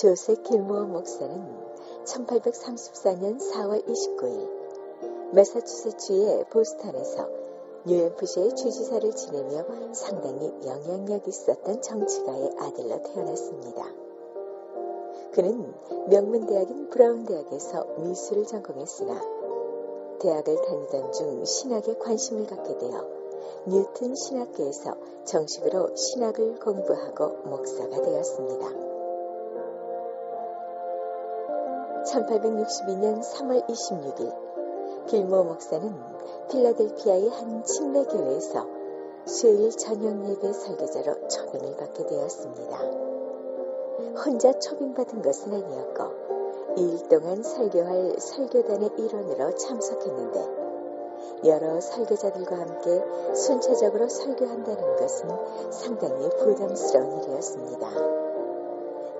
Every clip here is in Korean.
조세 길모어 목사는 1834년 4월 29일 매사추세츠의 보스턴에서 뉴햄프시의 주지사를 지내며 상당히 영향력 있었던 정치가의 아들로 태어났습니다. 그는 명문대학인 브라운 대학에서 미술을 전공했으나 대학을 다니던 중 신학에 관심을 갖게 되어 뉴튼 신학교에서 정식으로 신학을 공부하고 목사가 되었습니다. 1862년 3월 26일 길모 목사는 필라델피아의 한 침례교회에서 수요일 저녁 예배 설교자로 초빙을 받게 되었습니다. 혼자 초빙받은 것은 아니었고 2일 동안 설교할 설교단의 일원으로 참석했는데 여러 설교자들과 함께 순차적으로 설교한다는 것은 상당히 부담스러운 일이었습니다.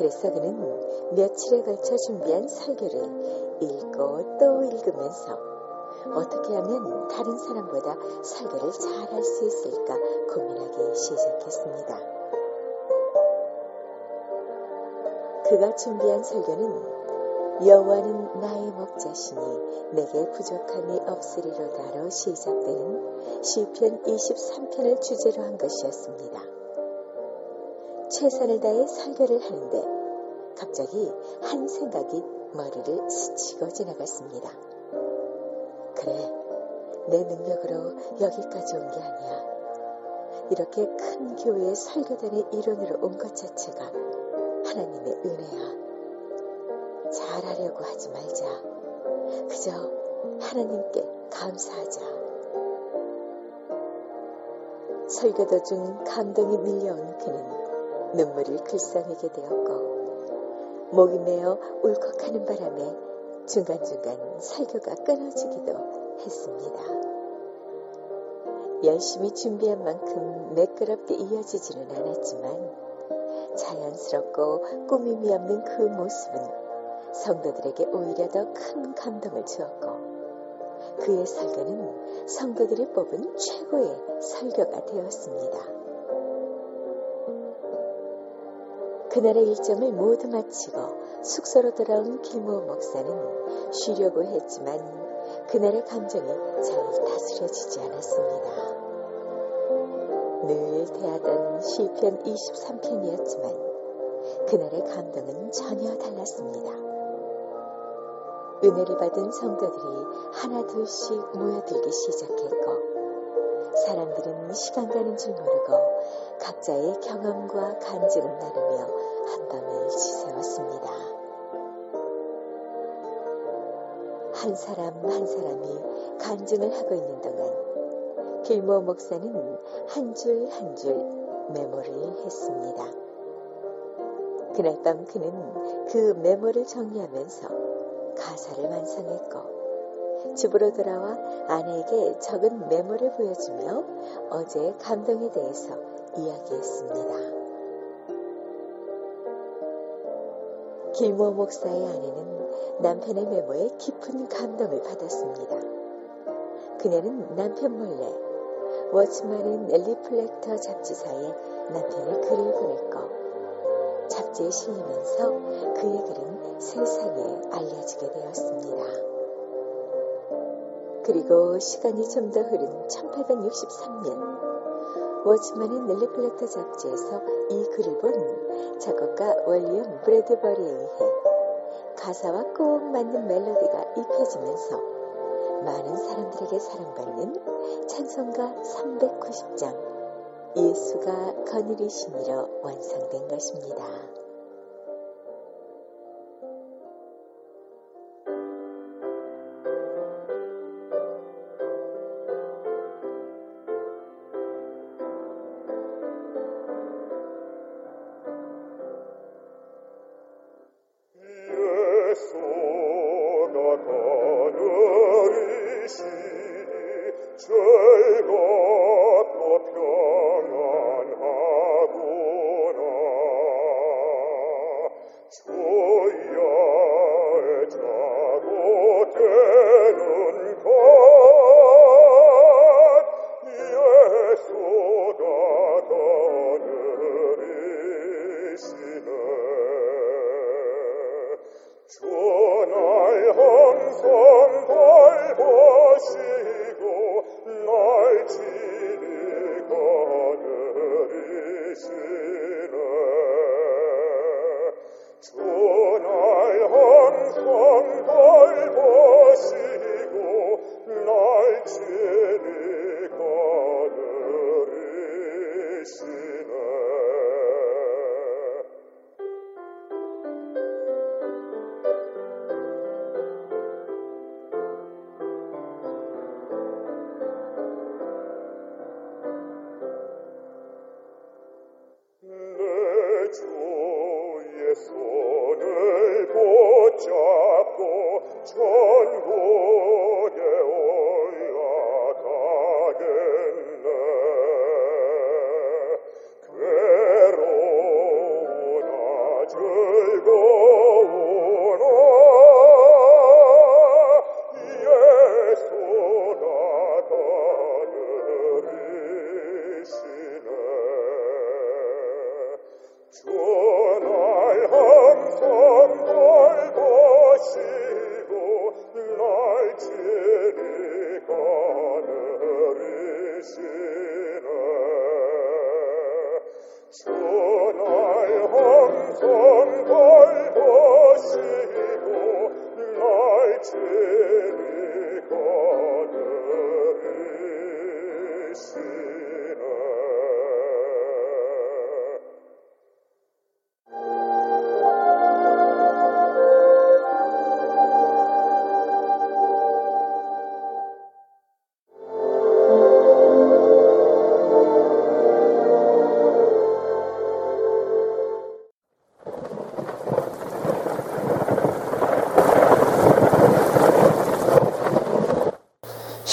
그래서 그는 며칠에 걸쳐 준비한 설교를 읽고 또 읽으면서 어떻게 하면 다른 사람보다 설교를 잘 할 수 있을까 고민하기 시작했습니다. 그가 준비한 설교는 여호와는 나의 목자시니 내게 부족함이 없으리로다로 시작되는 시편 23편을 주제로 한 것이었습니다. 최선을 다해 설교를 하는데 갑자기 한 생각이 머리를 스치고 지나갔습니다. 그래, 내 능력으로 여기까지 온 게 아니야. 이렇게 큰 교회의 설교단의 일원으로 온 것 자체가 하나님의 은혜야. 잘하려고 하지 말자. 그저 하나님께 감사하자. 설교 도중 감동이 밀려온 그는 눈물을 글썽이게 되었고 목이 메어 울컥하는 바람에 중간중간 설교가 끊어지기도 했습니다. 열심히 준비한 만큼 매끄럽게 이어지지는 않았지만 자연스럽고 꾸밈이 없는 그 모습은 성도들에게 오히려 더 큰 감동을 주었고 그의 설교는 성도들이 뽑은 최고의 설교가 되었습니다. 그날의 일정을 모두 마치고 숙소로 돌아온 길모 목사는 쉬려고 했지만 그날의 감정이 잘 다스려지지 않았습니다. 늘 대하던 시편 23편이었지만 그날의 감동은 전혀 달랐습니다. 은혜를 받은 성도들이 하나 둘씩 모여들기 시작했고 사람들은 시간 가는 줄 모르고 각자의 경험과 간증을 나누며 한밤을 지새웠습니다. 한 사람 한 사람이 간증을 하고 있는 동안 길모 목사는 한 줄 한 줄 메모를 했습니다. 그날 밤 그는 그 메모를 정리하면서 가사를 완성했고 집으로 돌아와 아내에게 적은 메모를 보여주며 어제의 감동에 대해서 이야기했습니다. 길모 목사의 아내는 남편의 메모에 깊은 감동을 받았습니다. 그녀는 남편 몰래 Watchman and Reflector 잡지사에 남편의 글을 보냈고 잡지에 실리면서 그의 글은 세상에 알려지게 되었습니다. 그리고 시간이 좀 더 흐른 1863년 Watchman and Reflector 잡지에서 이 글을 본 작곡가 윌리엄 브래드버리에 의해 가사와 꼭 맞는 멜로디가 입혀지면서 많은 사람들에게 사랑받는 찬송가 390장 예수가 거느리시니로 완성된 것입니다.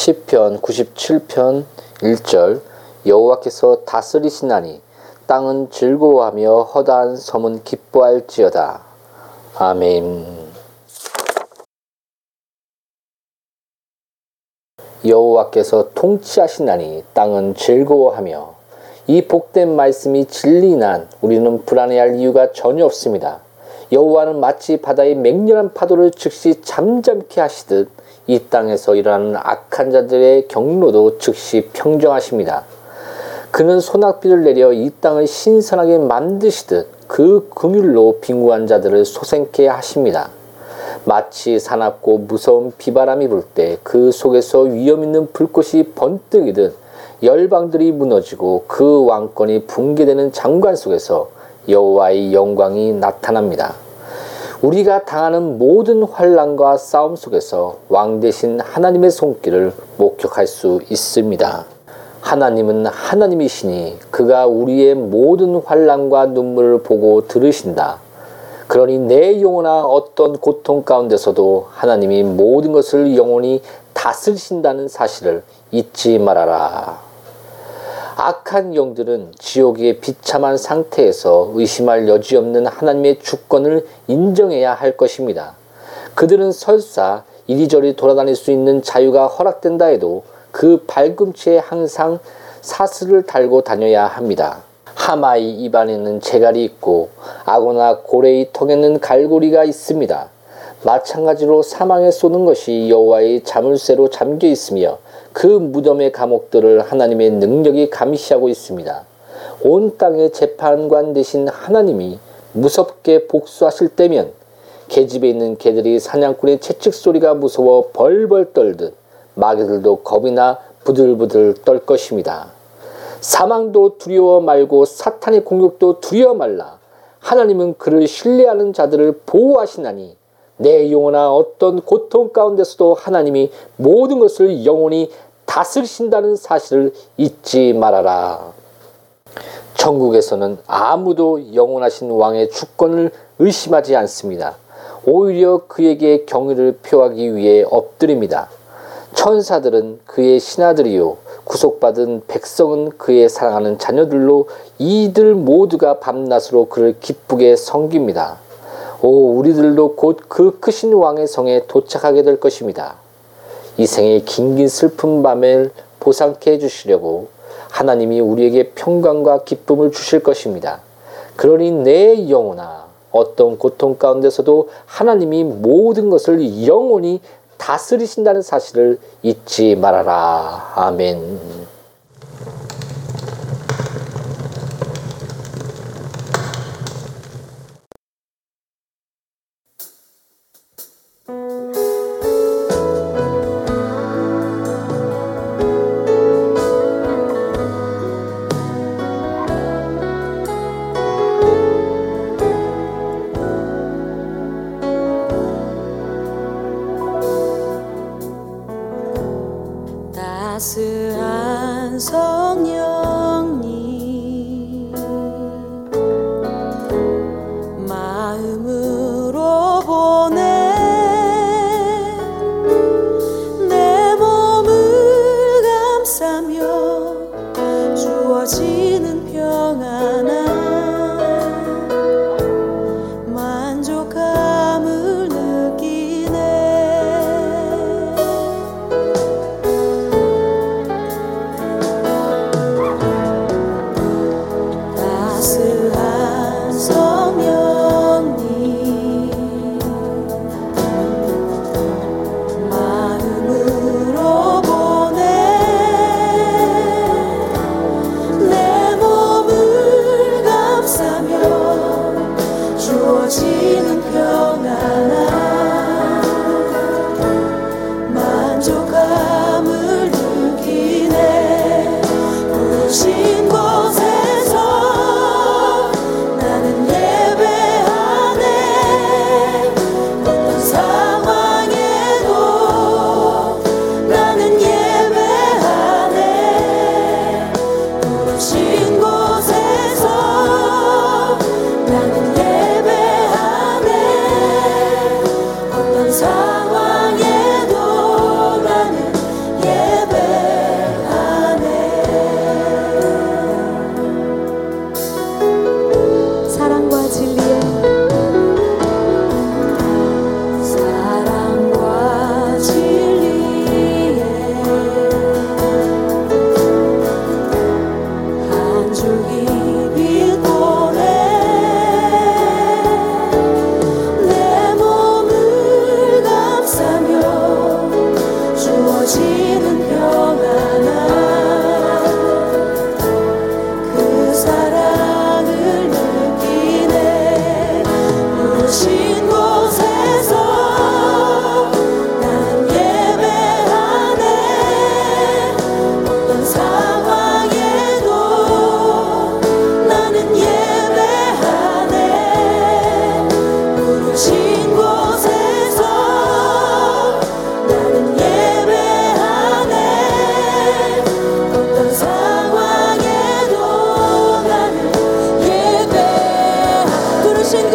시편 97편 1절 여호와께서 다스리시나니 땅은 즐거워하며 허다한 섬은 기뻐할지어다. 아멘. 여호와께서 통치하시나니 땅은 즐거워하며 이 복된 말씀이 진리난 우리는 불안해할 이유가 전혀 없습니다. 여호와는 마치 바다의 맹렬한 파도를 즉시 잠잠케 하시듯 이 땅에서 일어나는 악한 자들의 경로도 즉시 평정하십니다. 그는 소낙비를 내려 이 땅을 신선하게 만드시듯 그 긍휼로 빈구한 자들을 소생케 하십니다. 마치 사납고 무서운 비바람이 불 때 그 속에서 위험 있는 불꽃이 번뜩이듯 열방들이 무너지고 그 왕권이 붕괴되는 장관 속에서 여호와의 영광이 나타납니다. 우리가 당하는 모든 환란과 싸움 속에서 왕 대신 하나님의 손길을 목격할 수 있습니다. 하나님은 하나님이시니 그가 우리의 모든 환란과 눈물을 보고 들으신다. 그러니 내 영혼아 어떤 고통 가운데서도 하나님이 모든 것을 영원히 다스리신다는 사실을 잊지 말아라. 악한 영들은 지옥의 비참한 상태에서 의심할 여지 없는 하나님의 주권을 인정해야 할 것입니다. 그들은 설사 이리저리 돌아다닐 수 있는 자유가 허락된다 해도 그 발꿈치에 항상 사슬을 달고 다녀야 합니다. 하마의 입안에는 재갈이 있고 아고나 고래의 턱에는 갈고리가 있습니다. 마찬가지로 사망에 쏘는 것이 여호와의 자물쇠로 잠겨 있으며 그 무덤의 감옥들을 하나님의 능력이 감시하고 있습니다. 온 땅의 재판관 대신 하나님이 무섭게 복수하실 때면 계집에 있는 개들이 사냥꾼의 채찍 소리가 무서워 벌벌 떨듯 마귀들도 겁이나 부들부들 떨 것입니다. 사망도 두려워 말고 사탄의 공격도 두려워 말라. 하나님은 그를 신뢰하는 자들을 보호하시나니 내 영혼아 어떤 고통 가운데서도 하나님이 모든 것을 영원히 다스리신다는 사실을 잊지 말아라. 천국에서는 아무도 영원하신 왕의 주권을 의심하지 않습니다. 오히려 그에게 경의를 표하기 위해 엎드립니다. 천사들은 그의 신하들이요 구속받은 백성은 그의 사랑하는 자녀들로 이들 모두가 밤낮으로 그를 기쁘게 섬깁니다. 오 우리들도 곧 그 크신 왕의 성에 도착하게 될 것입니다. 이 생의 긴긴 슬픈 밤을 보상케 해주시려고 하나님이 우리에게 평강과 기쁨을 주실 것입니다. 그러니 내 영혼아 어떤 고통 가운데서도 하나님이 모든 것을 영원히 다스리신다는 사실을 잊지 말아라. 아멘.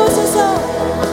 예배